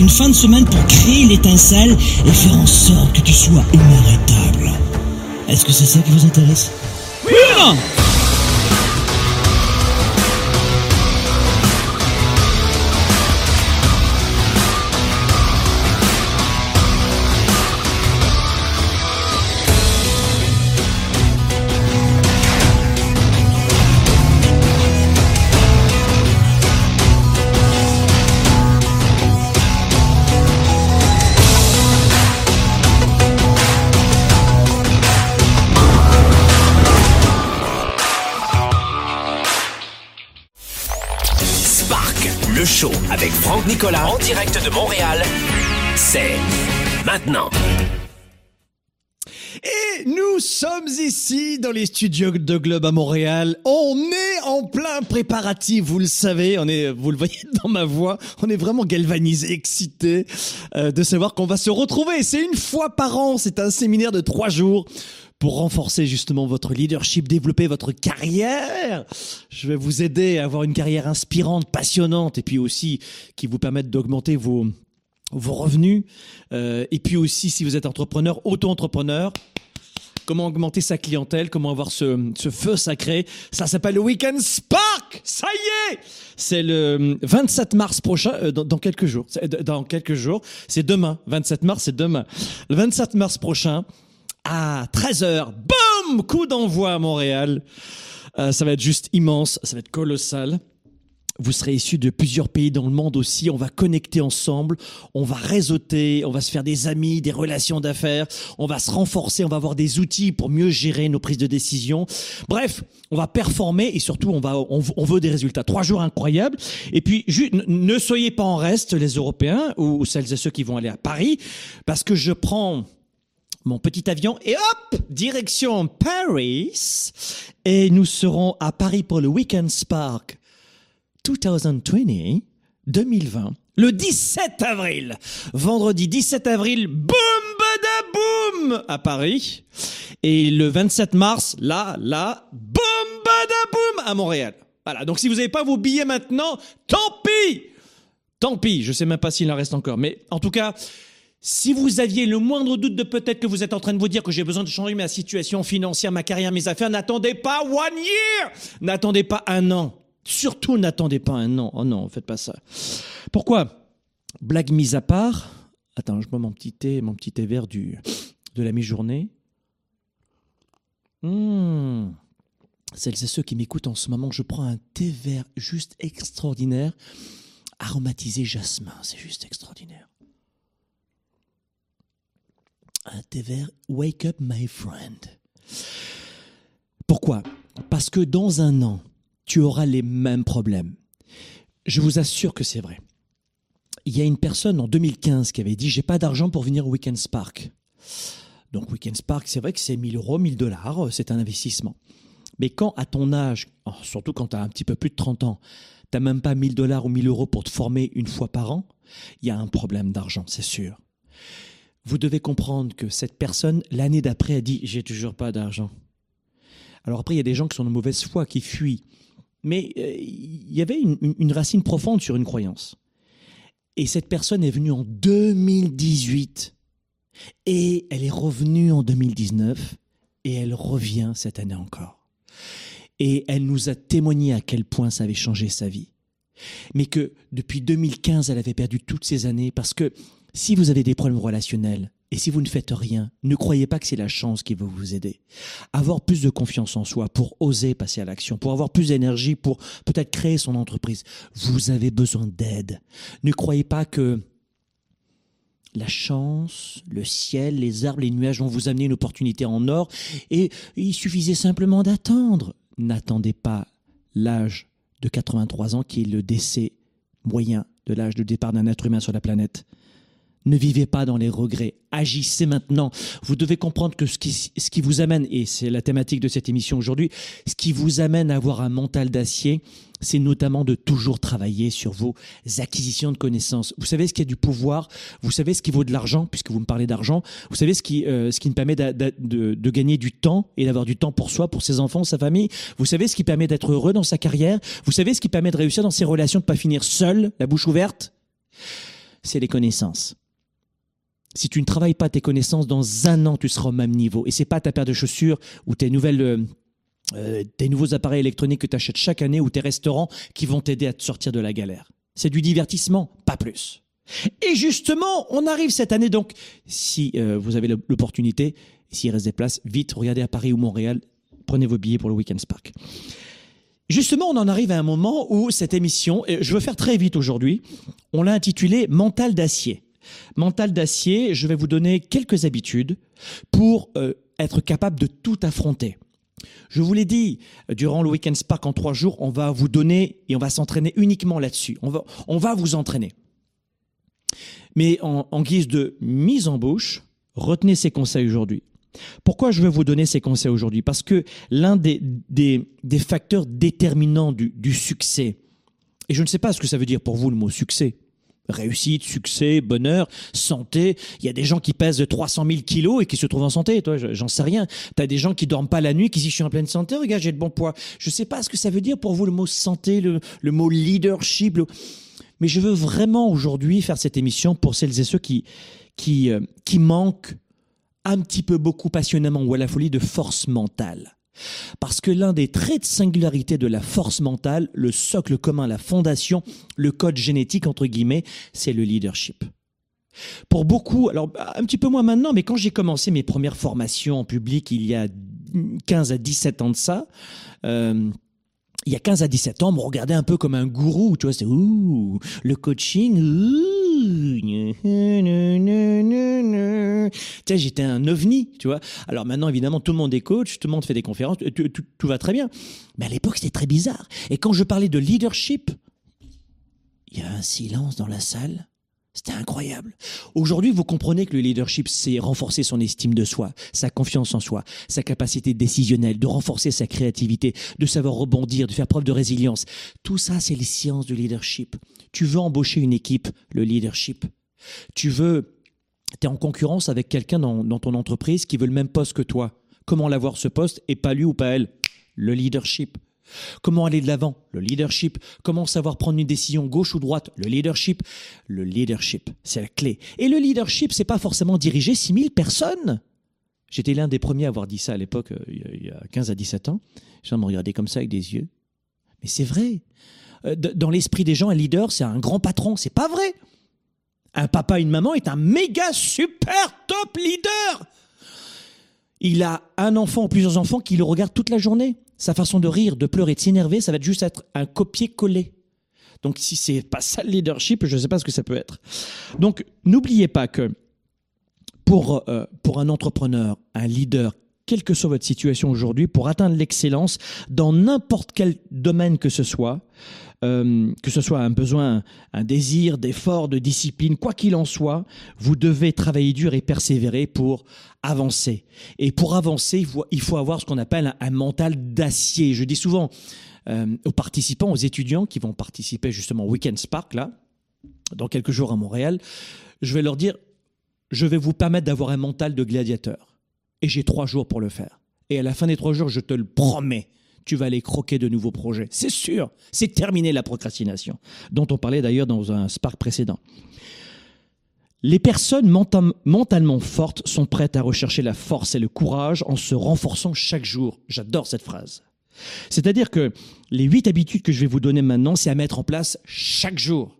une fin de semaine pour créer l'étincelle et faire en sorte que tu sois inarrêtable. Est-ce que c'est ça qui vous intéresse? Oui! Non Nicolas en direct de Montréal, c'est maintenant. Et nous sommes ici dans les studios de Globe à Montréal. On est en plein préparatif, vous le savez. On est, vous le voyez dans ma voix, on est vraiment galvanisé, excité euh, de savoir qu'on va se retrouver. C'est une fois par an. C'est un séminaire de trois jours pour renforcer justement votre leadership, développer votre carrière. Je vais vous aider à avoir une carrière inspirante, passionnante, et puis aussi qui vous permette d'augmenter vos vos revenus. Euh, et puis aussi, si vous êtes entrepreneur, auto-entrepreneur, comment augmenter sa clientèle, comment avoir ce, ce feu sacré. Ça s'appelle le Weekend Spark. Ça y est, c'est le 27 mars prochain, euh, dans, dans quelques jours. Euh, Dans quelques jours, c'est demain. 27 mars, c'est demain. Le 27 mars prochain, à 13h, boum, coup d'envoi à Montréal. Euh, ça va être juste immense, ça va être colossal. Vous serez issus de plusieurs pays dans le monde aussi. On va connecter ensemble, on va réseauter, on va se faire des amis, des relations d'affaires, on va se renforcer, on va avoir des outils pour mieux gérer nos prises de décision. Bref, on va performer et surtout on va, on, veut des résultats. Trois jours incroyables. Et puis, ne soyez pas en reste, les Européens ou celles et ceux qui vont aller à Paris, parce que je prends mon petit avion et hop, direction Paris. Et nous serons à Paris pour le Weekend Spark 2020, 2020, le 17 avril. Vendredi 17 avril, boum, badaboum, à Paris. Et le 27 mars, là, là, boum, badaboum, à Montréal. Voilà. Donc si vous n'avez pas vos billets maintenant, tant pis. Tant pis. Je sais même pas s'il en reste encore. Mais en tout cas, si vous aviez le moindre doute de peut-être que vous êtes en train de vous dire que j'ai besoin de changer ma situation financière, ma carrière, mes affaires, n'attendez pas one year N'attendez pas un an. Surtout n'attendez pas un an. Oh non, faites pas ça. Pourquoi? Blague mise à part. Attends, je bois mon petit thé, mon petit thé vert du, de la mi-journée. Mmh. Celles et ceux qui m'écoutent en ce moment, je prends un thé vert juste extraordinaire, aromatisé jasmin. C'est juste extraordinaire un thé Wake Up My Friend. Pourquoi? Parce que dans un an, tu auras les mêmes problèmes. Je vous assure que c'est vrai. Il y a une personne en 2015 qui avait dit J'ai pas d'argent pour venir au Weekend Spark. Donc, Weekend Spark, c'est vrai que c'est 1000 euros, 1000 dollars, c'est un investissement. Mais quand, à ton âge, oh, surtout quand tu as un petit peu plus de 30 ans, tu même pas 1000 dollars ou 1000 euros pour te former une fois par an, il y a un problème d'argent, c'est sûr vous devez comprendre que cette personne, l'année d'après, a dit J'ai toujours pas d'argent. Alors après, il y a des gens qui sont de mauvaise foi, qui fuient. Mais euh, il y avait une, une- racine profonde sur une croyance. Et cette personne est venue en 2018. Et elle est revenue en 2019. Et elle revient cette année encore. Et elle nous a témoigné à quel point ça avait changé sa vie. Mais que depuis 2015, elle avait perdu toutes ces années parce que si vous avez des problèmes relationnels et si vous ne faites rien, ne croyez pas que c'est la chance qui va vous aider. Avoir plus de confiance en soi pour oser passer à l'action, pour avoir plus d'énergie, pour peut-être créer son entreprise, vous avez besoin d'aide. Ne croyez pas que la chance, le ciel, les arbres, les nuages vont vous amener une opportunité en or et il suffisait simplement d'attendre. N'attendez pas l'âge de 83 ans qui est le décès moyen de l'âge de départ d'un être humain sur la planète. Ne vivez pas dans les regrets. Agissez maintenant. Vous devez comprendre que ce qui, ce qui vous amène, et c'est la thématique de cette émission aujourd'hui, ce qui vous amène à avoir un mental d'acier, c'est notamment de toujours travailler sur vos acquisitions de connaissances. Vous savez ce qui a du pouvoir, vous savez ce qui vaut de l'argent, puisque vous me parlez d'argent, vous savez ce qui, euh, ce qui me permet d'a- de, de gagner du temps et d'avoir du temps pour soi, pour ses enfants, sa famille. Vous savez ce qui permet d'être heureux dans sa carrière. Vous savez ce qui permet de réussir dans ses relations, de pas finir seul, la bouche ouverte. C'est les connaissances. Si tu ne travailles pas tes connaissances, dans un an, tu seras au même niveau. Et c'est pas ta paire de chaussures ou tes nouvelles, euh, euh, tes nouveaux appareils électroniques que tu achètes chaque année ou tes restaurants qui vont t'aider à te sortir de la galère. C'est du divertissement, pas plus. Et justement, on arrive cette année, donc si euh, vous avez l'opportunité, s'il reste des places, vite, regardez à Paris ou Montréal, prenez vos billets pour le Weekend Spark. Justement, on en arrive à un moment où cette émission, et je veux faire très vite aujourd'hui, on l'a intitulée Mental d'acier. Mental d'acier, je vais vous donner quelques habitudes pour euh, être capable de tout affronter. Je vous l'ai dit, durant le Weekend Spark en trois jours, on va vous donner et on va s'entraîner uniquement là-dessus. On va, on va vous entraîner. Mais en, guise de mise en bouche, retenez ces conseils aujourd'hui. Pourquoi je veux vous donner ces conseils aujourd'hui? Parce que l'un des, des, des, facteurs déterminants du, du succès, et je ne sais pas ce que ça veut dire pour vous le mot succès, réussite, succès, bonheur, santé. Il y a des gens qui pèsent 300 000 kilos et qui se trouvent en santé. Toi, j'en sais rien. Tu as des gens qui dorment pas la nuit, qui disent je suis en pleine santé, regarde, j'ai de bon poids. Je sais pas ce que ça veut dire pour vous le mot santé, le, le mot leadership. Mais je veux vraiment aujourd'hui faire cette émission pour celles et ceux qui, qui, euh, qui manquent un petit peu beaucoup passionnément ou à la folie de force mentale. Parce que l'un des traits de singularité de la force mentale, le socle commun, la fondation, le code génétique, entre guillemets, c'est le leadership. Pour beaucoup, alors un petit peu moins maintenant, mais quand j'ai commencé mes premières formations en public il y a 15 à 17 ans de ça, euh, il y a 15 à 17 ans, on me regardait un peu comme un gourou, tu vois, c'est ouh, le coaching, j'étais un ovni, tu vois. Alors maintenant, évidemment, tout le monde est coach, tout le monde fait des conférences, tout, tout va très bien. Mais à l'époque, c'était très bizarre. Et quand je parlais de leadership, il y a un silence dans la salle. C'était incroyable. Aujourd'hui, vous comprenez que le leadership, c'est renforcer son estime de soi, sa confiance en soi, sa capacité décisionnelle, de renforcer sa créativité, de savoir rebondir, de faire preuve de résilience. Tout ça, c'est les sciences du leadership. Tu veux embaucher une équipe, le leadership. Tu veux, tu es en concurrence avec quelqu'un dans, dans ton entreprise qui veut le même poste que toi. Comment l'avoir ce poste et pas lui ou pas elle? Le leadership. Comment aller de l'avant? Le leadership. Comment savoir prendre une décision gauche ou droite? Le leadership. Le leadership, c'est la clé. Et le leadership, c'est pas forcément diriger 6000 personnes. J'étais l'un des premiers à avoir dit ça à l'époque, euh, il y a 15 à 17 ans. Les gens me regardaient comme ça avec des yeux. Mais c'est vrai. Euh, dans l'esprit des gens, un leader, c'est un grand patron. C'est pas vrai. Un papa, une maman est un méga super top leader. Il a un enfant ou plusieurs enfants qui le regardent toute la journée sa façon de rire, de pleurer, de s'énerver, ça va juste être un copier-coller. Donc si c'est pas ça le leadership, je ne sais pas ce que ça peut être. Donc n'oubliez pas que pour, euh, pour un entrepreneur, un leader, quelle que soit votre situation aujourd'hui, pour atteindre l'excellence dans n'importe quel domaine que ce soit, euh, que ce soit un besoin, un désir d'effort, de discipline, quoi qu'il en soit, vous devez travailler dur et persévérer pour avancer. Et pour avancer, il faut, avoir ce qu'on appelle un, un mental d'acier. Je dis souvent euh, aux participants, aux étudiants qui vont participer justement au Weekend Spark, là, dans quelques jours à Montréal, je vais leur dire, je vais vous permettre d'avoir un mental de gladiateur. Et j'ai trois jours pour le faire. Et à la fin des trois jours, je te le promets, tu vas aller croquer de nouveaux projets. C'est sûr, c'est terminé la procrastination, dont on parlait d'ailleurs dans un Spark précédent. Les personnes mentalement fortes sont prêtes à rechercher la force et le courage en se renforçant chaque jour. J'adore cette phrase. C'est-à-dire que les huit habitudes que je vais vous donner maintenant, c'est à mettre en place chaque jour,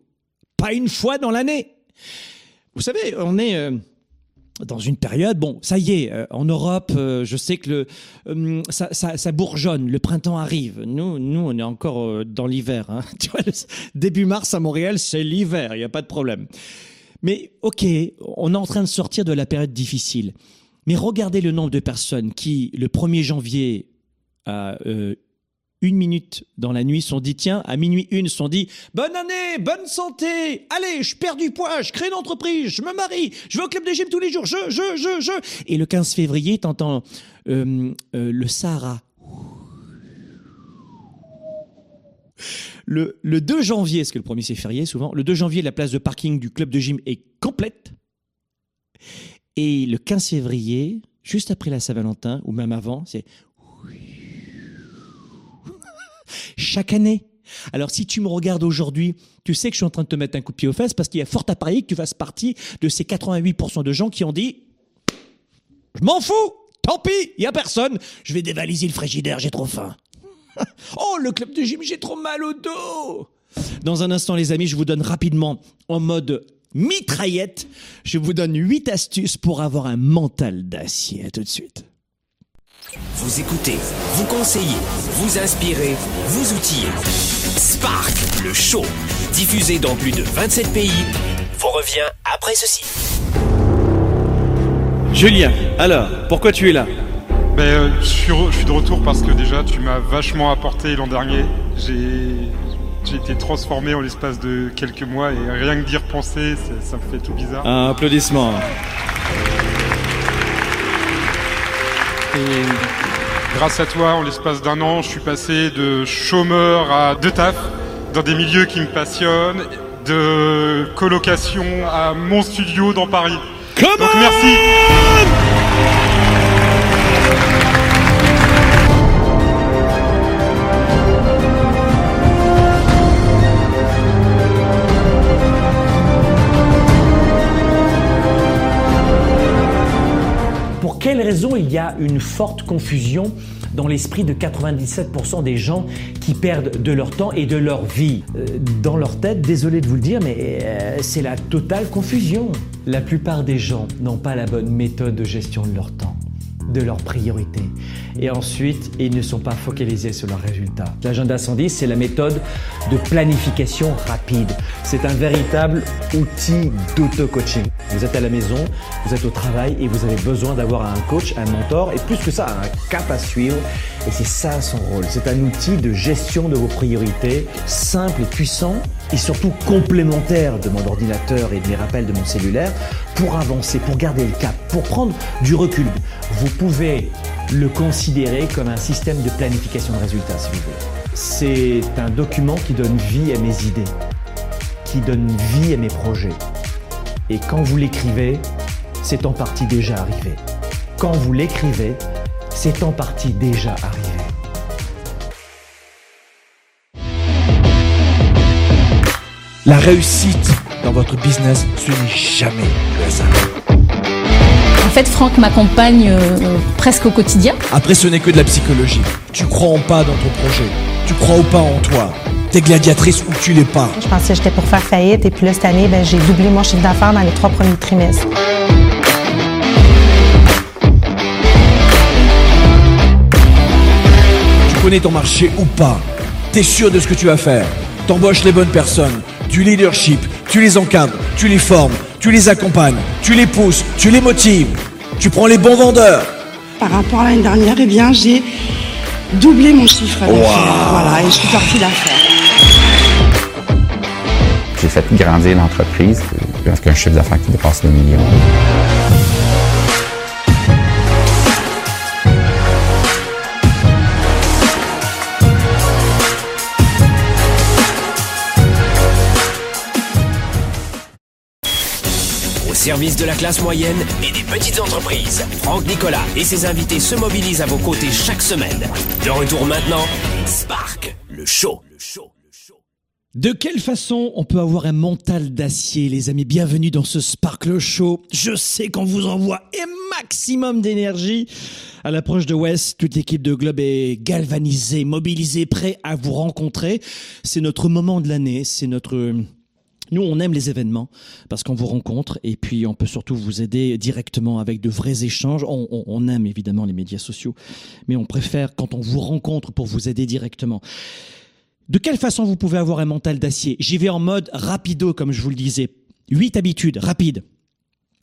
pas une fois dans l'année. Vous savez, on est... Euh, dans une période, bon, ça y est, euh, en Europe, euh, je sais que euh, ça, bourgeonne, le printemps arrive. Nous, nous, on est encore dans l'hiver. Hein. Début mars à Montréal, c'est l'hiver, il n'y a pas de problème. Mais ok, on est en train de sortir de la période difficile. Mais regardez le nombre de personnes qui, le 1er janvier, à une minute dans la nuit, sont dit, tiens, à minuit une, sont dit, bonne année, bonne santé, allez, je perds du poids, je crée une entreprise, je me marie, je vais au club de gym tous les jours, je, je, je, je. Et le 15 février, t'entends euh, euh, le Sahara. Le, le 2 janvier, parce que le premier c'est férié souvent, le 2 janvier, la place de parking du club de gym est complète. Et le 15 février, juste après la Saint-Valentin, ou même avant, c'est chaque année, Alors si tu me regardes aujourd'hui, tu sais que je suis en train de te mettre un coup de pied aux fesses parce qu'il y a fort à parier que tu fasses partie de ces 88% de gens qui ont dit Je m'en fous Tant pis, il y a personne. Je vais dévaliser le frigidaire, j'ai trop faim. oh, le club de gym, j'ai trop mal au dos. Dans un instant, les amis, je vous donne rapidement, en mode mitraillette, je vous donne 8 astuces pour avoir un mental d'acier. À tout de suite. Vous écoutez, vous conseillez, vous inspirez, vous outillez. Spark, le show, diffusé dans plus de 27 pays, vous revient après ceci. Julien, alors, pourquoi tu es là? Ben, euh, je, suis re- je suis de retour parce que déjà tu m'as vachement apporté l'an dernier. J'ai j'ai été transformé en l'espace de quelques mois et rien que d'y repenser, ça, ça me fait tout bizarre. Un applaudissement. Et grâce à toi, en l'espace d'un an, je suis passé de chômeur à deux taf dans des milieux qui me passionnent, de colocation à mon studio dans Paris. Come Donc on merci. Quelle raison il y a une forte confusion dans l'esprit de 97% des gens qui perdent de leur temps et de leur vie Euh, Dans leur tête, désolé de vous le dire, mais euh, c'est la totale confusion. La plupart des gens n'ont pas la bonne méthode de gestion de leur temps de leurs priorités. Et ensuite, ils ne sont pas focalisés sur leurs résultats. L'agenda 110, c'est la méthode de planification rapide. C'est un véritable outil d'auto-coaching. Vous êtes à la maison, vous êtes au travail et vous avez besoin d'avoir un coach, un mentor et plus que ça, un cap à suivre. Et c'est ça son rôle. C'est un outil de gestion de vos priorités, simple puissant et surtout complémentaire de mon ordinateur et de mes rappels de mon cellulaire pour avancer, pour garder le cap, pour prendre du recul. Vous pouvez le considérer comme un système de planification de résultats, si vous voulez. C'est un document qui donne vie à mes idées, qui donne vie à mes projets. Et quand vous l'écrivez, c'est en partie déjà arrivé. Quand vous l'écrivez, c'est en partie déjà arrivé. La réussite dans votre business, ce n'est jamais le hasard. En fait, Franck m'accompagne euh, presque au quotidien. Après, ce n'est que de la psychologie. Tu crois en pas dans ton projet. Tu crois ou pas en toi. T'es gladiatrice ou tu l'es pas. Je pensais que j'étais pour faire faillite et puis là, cette année, ben, j'ai doublé mon chiffre d'affaires dans les trois premiers trimestres. Tu connais ton marché ou pas? T'es sûr de ce que tu vas faire? T'embauches les bonnes personnes. Du leadership. Tu les encadres. Tu les formes. Tu les accompagnes. Tu les pousses. Tu les motives. Tu prends les bons vendeurs. Par rapport à l'année dernière, eh bien, j'ai doublé mon chiffre d'affaires. Voilà, et je suis sortie d'affaires. J'ai fait grandir l'entreprise avec un chiffre d'affaires qui dépasse le million. Au service de la classe moyenne et des petites entreprises, Franck Nicolas et ses invités se mobilisent à vos côtés chaque semaine. De retour maintenant, Spark, le show. Le show. le show. De quelle façon on peut avoir un mental d'acier, les amis? Bienvenue dans ce Sparkle Show. Je sais qu'on vous envoie un maximum d'énergie. À l'approche de West, toute l'équipe de Globe est galvanisée, mobilisée, prêt à vous rencontrer. C'est notre moment de l'année, c'est notre... Nous, on aime les événements parce qu'on vous rencontre et puis on peut surtout vous aider directement avec de vrais échanges. On- on aime évidemment les médias sociaux, mais on préfère quand on vous rencontre pour vous aider directement. De quelle façon vous pouvez avoir un mental d'acier? J'y vais en mode rapido, comme je vous le disais. Huit habitudes rapides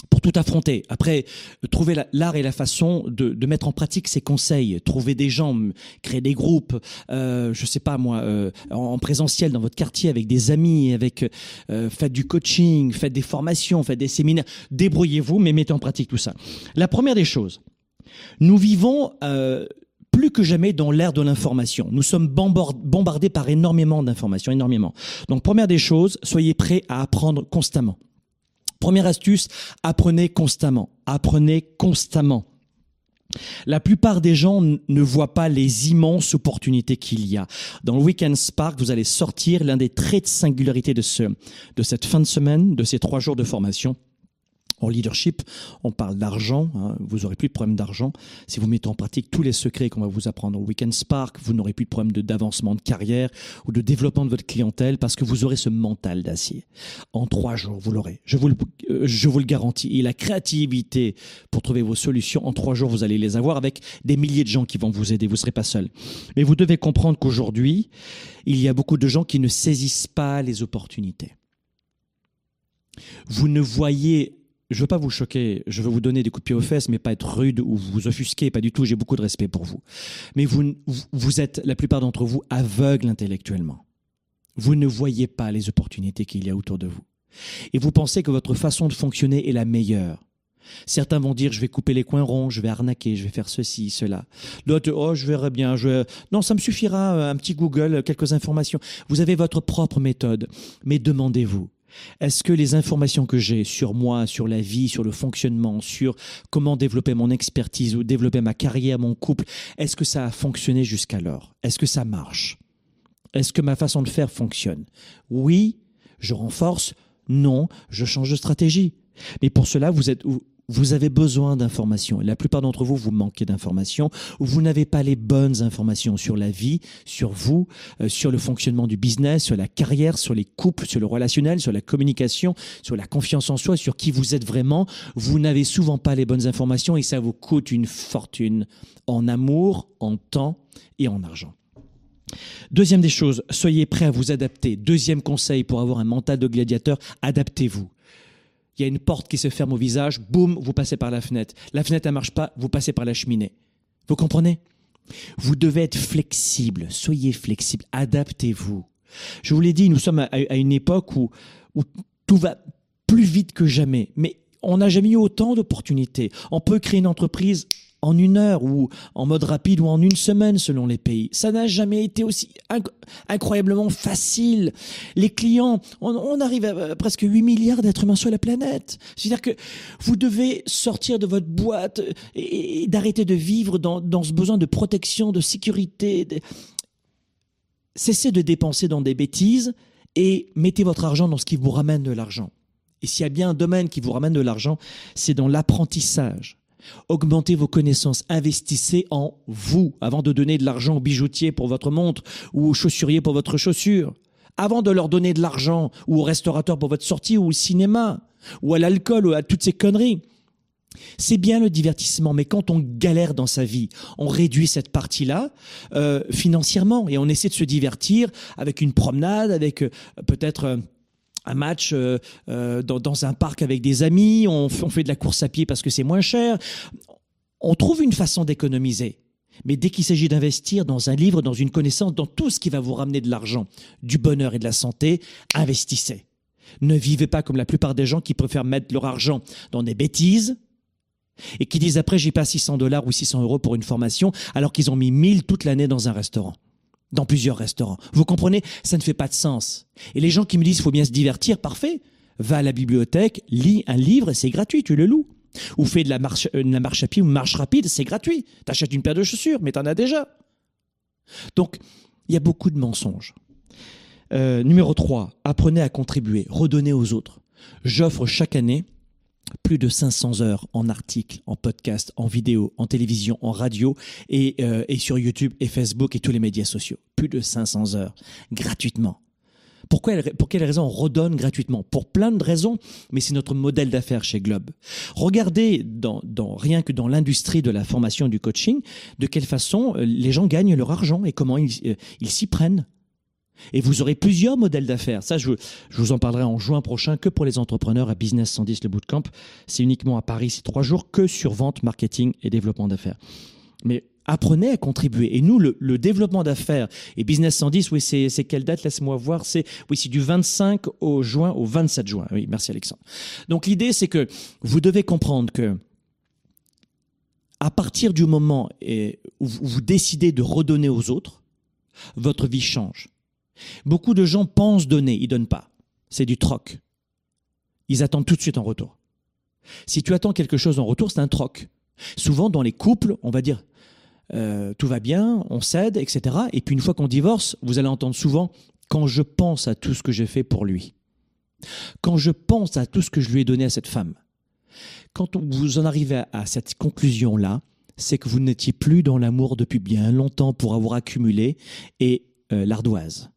pour tout affronter. Après, trouver la- l'art et la façon de, mettre en pratique ces conseils. Trouver des gens, créer des groupes, euh, je sais pas moi, euh, en, en présentiel dans votre quartier avec des amis, avec euh, faites du coaching, faites des formations, faites des séminaires. Débrouillez-vous, mais mettez en pratique tout ça. La première des choses, nous vivons euh, plus que jamais dans l'ère de l'information. Nous sommes bombard- bombardés par énormément d'informations, énormément. Donc, première des choses, soyez prêts à apprendre constamment. Première astuce, apprenez constamment. Apprenez constamment. La plupart des gens ne voient pas les immenses opportunités qu'il y a. Dans le Weekend Spark, vous allez sortir l'un des traits de singularité de, ce, de cette fin de semaine, de ces trois jours de formation en leadership, on parle d'argent, hein, vous aurez plus de problème d'argent. Si vous mettez en pratique tous les secrets qu'on va vous apprendre au Weekend Spark, vous n'aurez plus de problème d'avancement de, carrière ou de développement de votre clientèle parce que vous aurez ce mental d'acier. En trois jours, vous l'aurez. Je vous le, euh, je vous le garantis. Et la créativité pour trouver vos solutions, en trois jours, vous allez les avoir avec des milliers de gens qui vont vous aider. Vous ne serez pas seul. Mais vous devez comprendre qu'aujourd'hui, il y a beaucoup de gens qui ne saisissent pas les opportunités. Vous ne voyez je veux pas vous choquer, je veux vous donner des coups de pied aux fesses, mais pas être rude ou vous offusquer, pas du tout, j'ai beaucoup de respect pour vous. Mais vous, vous êtes, la plupart d'entre vous, aveugles intellectuellement. Vous ne voyez pas les opportunités qu'il y a autour de vous. Et vous pensez que votre façon de fonctionner est la meilleure. Certains vont dire je vais couper les coins ronds, je vais arnaquer, je vais faire ceci, cela. D'autres oh je verrai bien, je non ça me suffira un petit Google, quelques informations. Vous avez votre propre méthode, mais demandez-vous est-ce que les informations que j'ai sur moi, sur la vie, sur le fonctionnement, sur comment développer mon expertise ou développer ma carrière, mon couple, est-ce que ça a fonctionné jusqu'alors? Est-ce que ça marche? Est-ce que ma façon de faire fonctionne? Oui, je renforce. Non, je change de stratégie. Mais pour cela, vous êtes, vous avez besoin d'informations. La plupart d'entre vous, vous manquez d'informations ou vous n'avez pas les bonnes informations sur la vie, sur vous, euh, sur le fonctionnement du business, sur la carrière, sur les couples, sur le relationnel, sur la communication, sur la confiance en soi, sur qui vous êtes vraiment. Vous n'avez souvent pas les bonnes informations et ça vous coûte une fortune en amour, en temps et en argent. Deuxième des choses, soyez prêts à vous adapter. Deuxième conseil pour avoir un mental de gladiateur, adaptez-vous il y a une porte qui se ferme au visage, boum, vous passez par la fenêtre. La fenêtre ne marche pas, vous passez par la cheminée. Vous comprenez? Vous devez être flexible, soyez flexible, adaptez-vous. Je vous l'ai dit, nous sommes à, une époque où tout va plus vite que jamais, mais on n'a jamais eu autant d'opportunités. On peut créer une entreprise en une heure ou en mode rapide ou en une semaine selon les pays. Ça n'a jamais été aussi incroyablement facile. Les clients, on, arrive à presque 8 milliards d'êtres humains sur la planète. C'est-à-dire que vous devez sortir de votre boîte et, d'arrêter de vivre dans, dans, ce besoin de protection, de sécurité. Cessez de dépenser dans des bêtises et mettez votre argent dans ce qui vous ramène de l'argent. Et s'il y a bien un domaine qui vous ramène de l'argent, c'est dans l'apprentissage. Augmentez vos connaissances, investissez en vous avant de donner de l'argent au bijoutier pour votre montre ou au chaussurier pour votre chaussure. Avant de leur donner de l'argent ou au restaurateur pour votre sortie ou au cinéma ou à l'alcool ou à toutes ces conneries. C'est bien le divertissement, mais quand on galère dans sa vie, on réduit cette partie-là euh, financièrement et on essaie de se divertir avec une promenade, avec euh, peut-être euh, un match euh, euh, dans, un parc avec des amis, on, fait de la course à pied parce que c'est moins cher. On trouve une façon d'économiser. Mais dès qu'il s'agit d'investir dans un livre, dans une connaissance, dans tout ce qui va vous ramener de l'argent, du bonheur et de la santé, investissez. Ne vivez pas comme la plupart des gens qui préfèrent mettre leur argent dans des bêtises et qui disent après j'ai pas 600 dollars ou 600 euros pour une formation alors qu'ils ont mis 1000 toute l'année dans un restaurant dans plusieurs restaurants. Vous comprenez? Ça ne fait pas de sens. Et les gens qui me disent faut bien se divertir, parfait. Va à la bibliothèque, lis un livre, c'est gratuit, tu le loues. Ou fais de la marche, euh, la marche à pied ou marche rapide, c'est gratuit. T'achètes une paire de chaussures, mais t'en as déjà. Donc, il y a beaucoup de mensonges. Euh, numéro 3, apprenez à contribuer, redonnez aux autres. J'offre chaque année plus de 500 heures en articles, en podcast, en vidéo, en télévision, en radio et, euh, et, sur YouTube et Facebook et tous les médias sociaux. Plus de 500 heures gratuitement. Pour quelles raisons on redonne gratuitement? Pour plein de raisons, mais c'est notre modèle d'affaires chez Globe. Regardez rien que dans l'industrie de la formation du coaching, de quelle façon euh, les gens gagnent leur argent et comment ils, euh, ils s'y prennent. Et vous aurez plusieurs modèles d'affaires. Ça, je, vous en parlerai en juin prochain que pour les entrepreneurs à Business 110, le bootcamp. C'est uniquement à Paris, c'est trois jours que sur vente, marketing et développement d'affaires. Mais apprenez à contribuer. Et nous, le, développement d'affaires et Business 110, oui, c'est quelle date? Laisse-moi voir. C'est oui, c'est du 25 au juin au 27 juin. Oui, merci Alexandre. Donc l'idée, c'est que vous devez comprendre que à partir du moment où vous décidez de redonner aux autres, votre vie change. Beaucoup de gens pensent donner, ils donnent pas. C'est du troc. Ils attendent tout de suite en retour. Si tu attends quelque chose en retour, c'est un troc. Souvent, dans les couples, on va dire euh, tout va bien, on cède, etc. Et puis une fois qu'on divorce, vous allez entendre souvent quand je pense à tout ce que j'ai fait pour lui, quand je pense à tout ce que je lui ai donné à cette femme. Quand vous en arrivez à cette conclusion-là, c'est que vous n'étiez plus dans l'amour depuis bien longtemps pour avoir accumulé et euh, l'ardoise.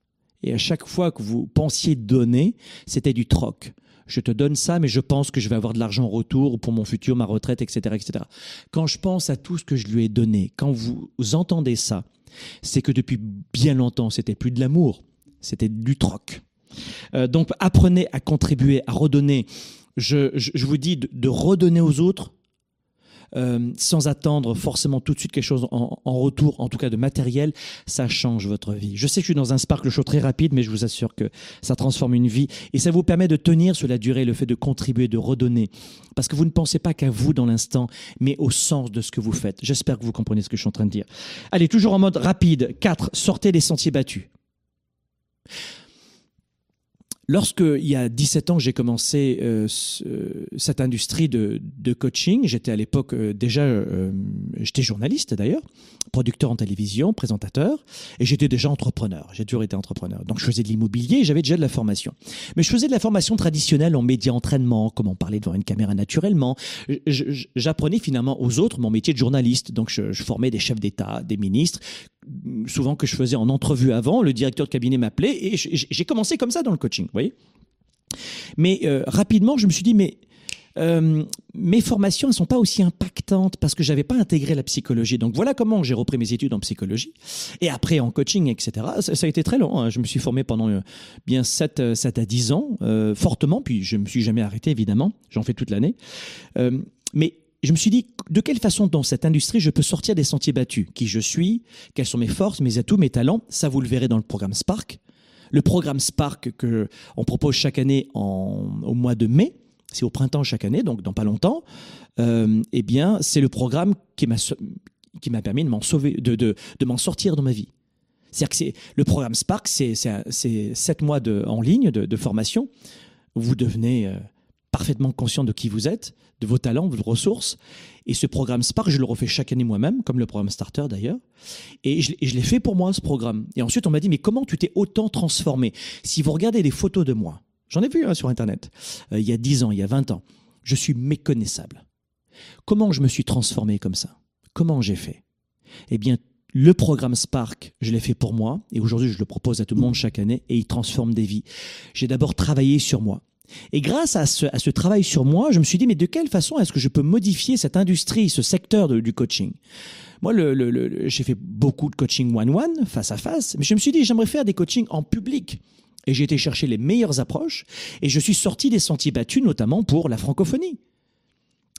Et à chaque fois que vous pensiez donner, c'était du troc. Je te donne ça, mais je pense que je vais avoir de l'argent en retour pour mon futur, ma retraite, etc., etc. Quand je pense à tout ce que je lui ai donné, quand vous entendez ça, c'est que depuis bien longtemps, c'était plus de l'amour, c'était du troc. Euh, donc apprenez à contribuer, à redonner. Je, vous dis de redonner aux autres euh, sans attendre forcément tout de suite quelque chose en, retour, en tout cas de matériel, ça change votre vie. Je sais que je suis dans un sparkle show très rapide, mais je vous assure que ça transforme une vie et ça vous permet de tenir sur la durée le fait de contribuer, de redonner. Parce que vous ne pensez pas qu'à vous dans l'instant, mais au sens de ce que vous faites. J'espère que vous comprenez ce que je suis en train de dire. Allez, toujours en mode rapide. 4. Sortez les sentiers battus. Lorsque, il y a 17 ans, j'ai commencé euh, cette industrie de, coaching, j'étais à l'époque euh, déjà, euh, j'étais journaliste d'ailleurs, producteur en télévision, présentateur, et j'étais déjà entrepreneur. J'ai toujours été entrepreneur. Donc je faisais de l'immobilier j'avais déjà de la formation. Mais je faisais de la formation traditionnelle en média entraînement, comment parler devant une caméra naturellement. J'apprenais finalement aux autres mon métier de journaliste. Donc je, je formais des chefs d'État, des ministres, souvent que je faisais en entrevue avant. Le directeur de cabinet m'appelait et j'ai commencé comme ça dans le coaching, voyez. Mais euh, rapidement, je me suis dit, mais euh, mes formations ne sont pas aussi impactantes parce que j'avais pas intégré la psychologie. Donc voilà comment j'ai repris mes études en psychologie et après en coaching, etc. Ça, a été très long. Hein. Je me suis formé pendant euh, bien 7, 7 à 10 ans, fortement, puis je me suis jamais arrêté évidemment. J'en fais toute l'année. mais je me suis dit, de quelle façon dans cette industrie je peux sortir des sentiers battus? Qui je suis? Quelles sont mes forces, mes atouts, mes talents? Ça, vous le verrez dans le programme Spark. Le programme Spark que on propose chaque année au mois de mai, c'est au printemps chaque année, donc dans pas longtemps. Euh, eh bien, c'est le programme qui m'a permis de m'en sauver, de, de, m'en sortir dans ma vie. C'est-à-dire que le programme Spark, c'est sept mois de, en ligne de, formation. Vous devenez euh, parfaitement conscient de qui vous êtes, de vos talents, de vos ressources. Et ce programme Spark, je le refais chaque année moi-même, comme le programme Starter d'ailleurs. Et je, l'ai fait pour moi, ce programme. Et ensuite, on m'a dit, mais comment tu t'es autant transformé? Si vous regardez des photos de moi, j'en ai vu hein, sur Internet, euh, il y a 10 ans, il y a 20 ans, je suis méconnaissable. Comment je me suis transformé comme ça? Comment j'ai fait? Eh bien, le programme Spark, je l'ai fait pour moi et aujourd'hui je le propose à tout le monde chaque année et il transforme des vies. J'ai d'abord travaillé sur moi. Et grâce à ce, travail sur moi, je me suis dit, mais de quelle façon est-ce que je peux modifier cette industrie, ce secteur du coaching? Moi, j'ai fait beaucoup de coaching one-one, face à face, mais je me suis dit, j'aimerais faire des coachings en public. Et j'ai été chercher les meilleures approches, et je suis sorti des sentiers battus, notamment pour la francophonie.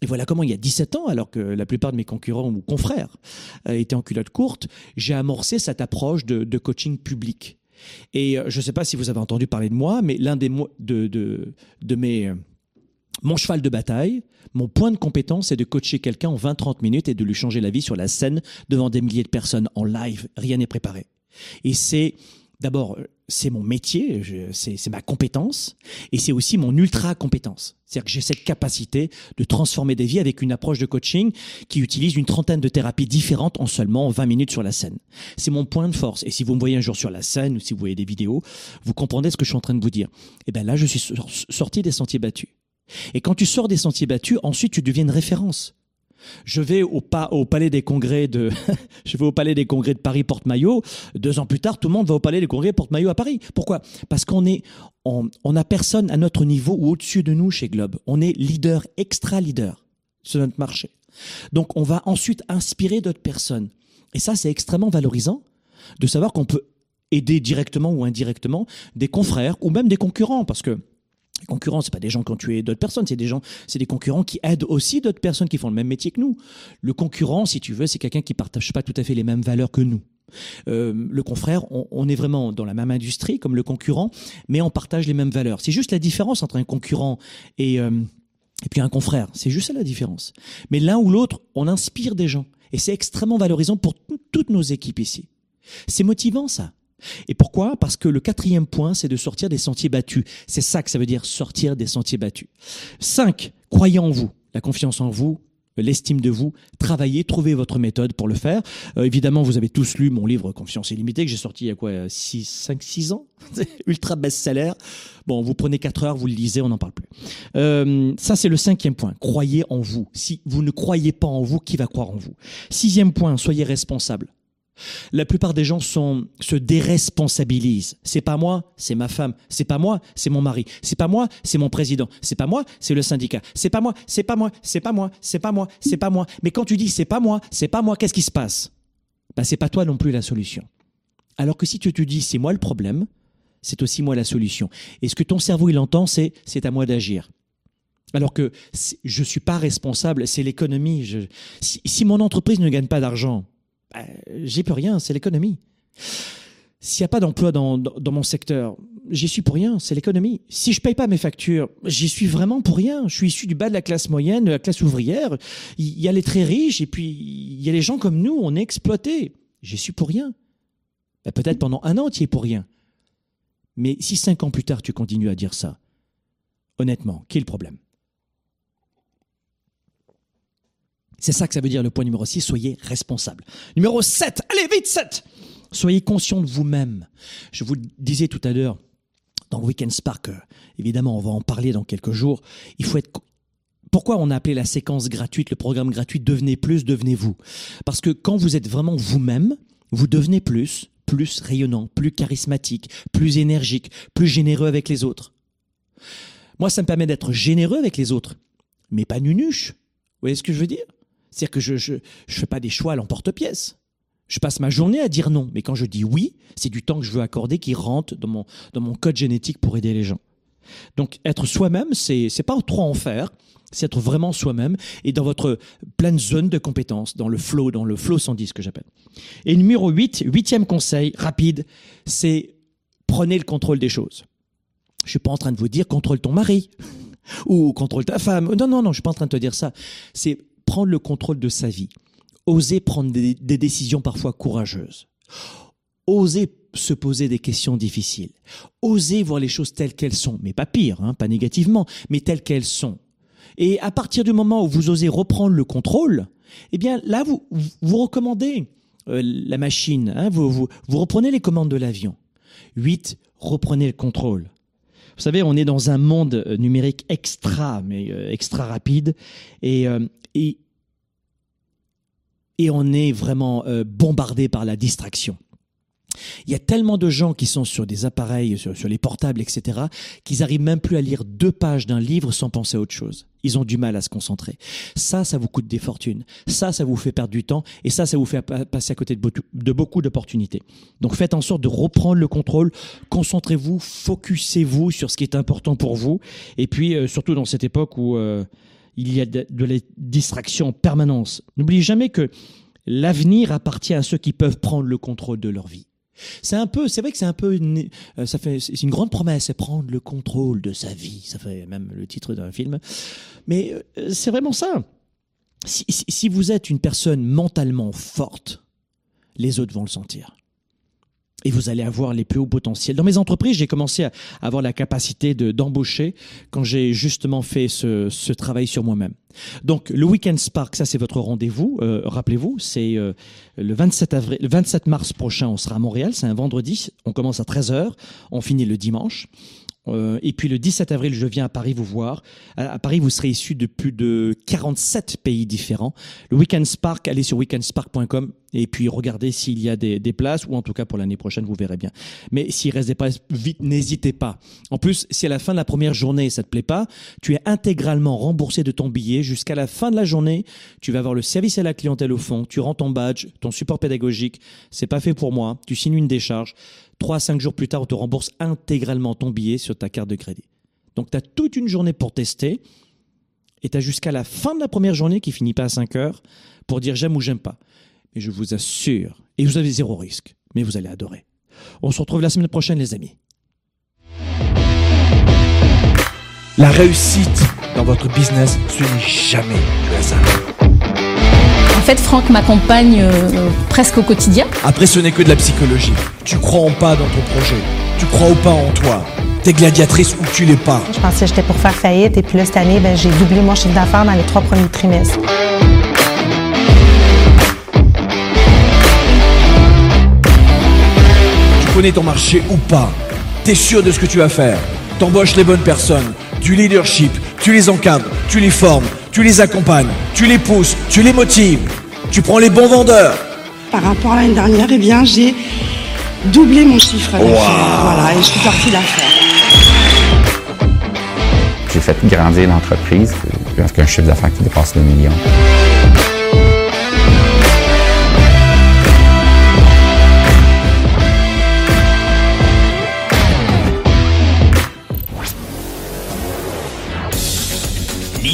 Et voilà comment, il y a 17 ans, alors que la plupart de mes concurrents ou confrères euh, étaient en culotte courte, j'ai amorcé cette approche de coaching public. Et euh, je ne sais pas si vous avez entendu parler de moi, mais l'un des de, de, de mes euh, mon cheval de bataille, mon point de compétence, c'est de coacher quelqu'un en 20-30 minutes et de lui changer la vie sur la scène devant des milliers de personnes en live. Rien n'est préparé. Et c'est d'abord, c'est mon métier, c'est ma compétence, et c'est aussi mon ultra compétence. C'est-à-dire que j'ai cette capacité de transformer des vies avec une approche de coaching qui utilise une trentaine de thérapies différentes en seulement 20 minutes sur la scène. C'est mon point de force. Et si vous me voyez un jour sur la scène ou si vous voyez des vidéos, vous comprenez ce que je suis en train de vous dire. Et eh bien là, je suis sorti des sentiers battus. Et quand tu sors des sentiers battus, ensuite tu deviens une référence. Je vais au, palais des congrès de, je vais au palais des congrès de Paris Porte-Maillot. Deux ans plus tard, tout le monde va au palais des congrès Porte-Maillot à Paris. Pourquoi? Parce qu'on est, on a personne à notre niveau ou au-dessus de nous chez Globe. On est leader, extra leader sur notre marché. Donc, on va ensuite inspirer d'autres personnes. Et ça, c'est extrêmement valorisant de savoir qu'on peut aider directement ou indirectement des confrères ou même des concurrents parce que les concurrents, c'est pas des gens qui ont tué d'autres personnes, c'est des gens, c'est des concurrents qui aident aussi d'autres personnes qui font le même métier que nous. Le concurrent, si tu veux, c'est quelqu'un qui partage pas tout à fait les mêmes valeurs que nous. Euh, le confrère, on, est vraiment dans la même industrie comme le concurrent, mais on partage les mêmes valeurs. C'est juste la différence entre un concurrent et euh, et puis un confrère. C'est juste ça la différence. Mais l'un ou l'autre, on inspire des gens et c'est extrêmement valorisant pour toutes nos équipes ici. C'est motivant ça. Et pourquoi? Parce que le quatrième point, c'est de sortir des sentiers battus. C'est ça que ça veut dire sortir des sentiers battus. Cinq, croyez en vous. La confiance en vous, l'estime de vous, travaillez, trouvez votre méthode pour le faire. Euh, évidemment, vous avez tous lu mon livre Confiance illimitée que j'ai sorti il y a quoi 6 5 6 ans, ultra best-seller. Bon, vous prenez 4 heures, vous le lisez, on n'en parle plus. Euh, ça c'est le cinquième point, croyez en vous. Si vous ne croyez pas en vous, qui va croire en vous? Sixième point, soyez responsable. La plupart des gens se déresponsabilisent. C'est pas moi, c'est ma femme. C'est pas moi, c'est mon mari. C'est pas moi, c'est mon président. C'est pas moi, c'est le syndicat. C'est pas moi, c'est pas moi, c'est pas moi, c'est pas moi, c'est pas moi. Mais quand tu dis c'est pas moi, c'est pas moi, qu'est-ce qui se passe Ben c'est pas toi non plus la solution. Alors que si tu te dis c'est moi le problème, c'est aussi moi la solution. Et ce que ton cerveau il entend, c'est c'est à moi d'agir. Alors que je suis pas responsable, c'est l'économie. Si mon entreprise ne gagne pas d'argent, bah, j'ai plus rien, c'est l'économie. S'il n'y a pas d'emploi dans, dans, mon secteur, j'y suis pour rien, c'est l'économie. Si je paye pas mes factures, j'y suis vraiment pour rien. Je suis issu du bas de la classe moyenne, de la classe ouvrière. Il y a les très riches et puis il y a les gens comme nous, on est exploités. J'y suis pour rien. Bah, peut-être pendant un an, tu y es pour rien. Mais si cinq ans plus tard, tu continues à dire ça, honnêtement, qui est le problème? C'est ça que ça veut dire le point numéro 6, soyez responsable. Numéro 7, allez vite 7 Soyez conscient de vous-même. Je vous le disais tout à l'heure dans Weekend Spark, euh, évidemment on va en parler dans quelques jours, il faut être... Pourquoi on a appelé la séquence gratuite, le programme gratuit Devenez plus, devenez vous Parce que quand vous êtes vraiment vous-même, vous devenez plus, plus rayonnant, plus charismatique, plus énergique, plus généreux avec les autres. Moi, ça me permet d'être généreux avec les autres, mais pas nunuche. Vous voyez ce que je veux dire? C'est-à-dire que je ne fais pas des choix à l'emporte-pièce. Je passe ma journée à dire non, mais quand je dis oui, c'est du temps que je veux accorder qui rentre dans mon, dans mon code génétique pour aider les gens. Donc être soi-même, c'est c'est pas trop en faire, c'est être vraiment soi-même et dans votre pleine zone de compétences, dans le flow, dans le flow 110 que j'appelle. Et numéro 8, huitième conseil, rapide, c'est prenez le contrôle des choses. Je suis pas en train de vous dire contrôle ton mari ou contrôle ta femme. Non, non, non, je suis pas en train de te dire ça. C'est prendre le contrôle de sa vie, oser prendre des, décisions parfois courageuses, oser se poser des questions difficiles, oser voir les choses telles qu'elles sont, mais pas pire, hein, pas négativement, mais telles qu'elles sont. Et à partir du moment où vous osez reprendre le contrôle, eh bien là, vous, vous recommandez euh, la machine, hein, vous, vous, vous reprenez les commandes de l'avion. 8. Reprenez le contrôle. Vous savez, on est dans un monde euh, numérique extra, mais euh, extra rapide, et, et, on est vraiment euh, bombardé par la distraction. Il y a tellement de gens qui sont sur des appareils, sur, les portables, etc., qu'ils arrivent même plus à lire deux pages d'un livre sans penser à autre chose. Ils ont du mal à se concentrer. Ça, ça vous coûte des fortunes. Ça, ça vous fait perdre du temps. Et ça, ça vous fait passer à côté de beaucoup d'opportunités. Donc faites en sorte de reprendre le contrôle. Concentrez-vous, focussez-vous sur ce qui est important pour vous. Et puis, euh, surtout dans cette époque où... Euh, il y a de, la distraction en permanence. N'oubliez jamais que l'avenir appartient à ceux qui peuvent prendre le contrôle de leur vie. C'est un peu, c'est vrai que c'est un peu, une, euh, ça fait, c'est une grande promesse, c'est prendre le contrôle de sa vie. Ça fait même le titre d'un film. Mais euh, c'est vraiment ça. Si, si vous êtes une personne mentalement forte, les autres vont le sentir et vous allez avoir les plus hauts potentiels. Dans mes entreprises, j'ai commencé à avoir la capacité de d'embaucher quand j'ai justement fait ce, travail sur moi-même. Donc le Weekend Spark, ça c'est votre rendez-vous. Euh, rappelez-vous, c'est euh, le 27 avril, le 27 mars prochain, on sera à Montréal. C'est un vendredi. On commence à 13 h On finit le dimanche. Euh, et puis le 17 avril, je viens à Paris vous voir. À, Paris, vous serez issu de plus de 47 pays différents. Le Weekend Spark, allez sur weekendspark.com et puis regardez s'il y a des, places ou en tout cas pour l'année prochaine, vous verrez bien. Mais s'il reste des places, vite, n'hésitez pas. En plus, si à la fin de la première journée ça te plaît pas, tu es intégralement remboursé de ton billet jusqu'à la fin de la journée. Tu vas avoir le service à la clientèle au fond, tu rends ton badge, ton support pédagogique. C'est pas fait pour moi. Tu signes une décharge. Trois à cinq jours plus tard, on te rembourse intégralement ton billet sur ta carte de crédit. Donc, tu as toute une journée pour tester et tu as jusqu'à la fin de la première journée qui finit pas à 5 heures pour dire j'aime ou j'aime pas. Je vous assure, et vous avez zéro risque, mais vous allez adorer. On se retrouve la semaine prochaine, les amis. La réussite dans votre business, ce n'est jamais le hasard. En fait, Franck m'accompagne euh, presque au quotidien. Après, ce n'est que de la psychologie. Tu crois en pas dans ton projet. Tu crois ou pas en toi. T'es gladiatrice ou tu l'es pas. Je pensais que j'étais pour faire faillite et puis là, cette année, ben, j'ai doublé mon chiffre d'affaires dans les trois premiers trimestres. Connais ton marché ou pas T'es sûr de ce que tu vas faire T'embauches les bonnes personnes, du leadership, tu les encadres, tu les formes, tu les accompagnes, tu les pousses, tu les motives. Tu prends les bons vendeurs. Par rapport à l'année dernière, eh bien, j'ai doublé mon chiffre d'affaires. Voilà, et je suis sortie d'affaires. J'ai fait grandir l'entreprise avec un chiffre d'affaires qui dépasse le million.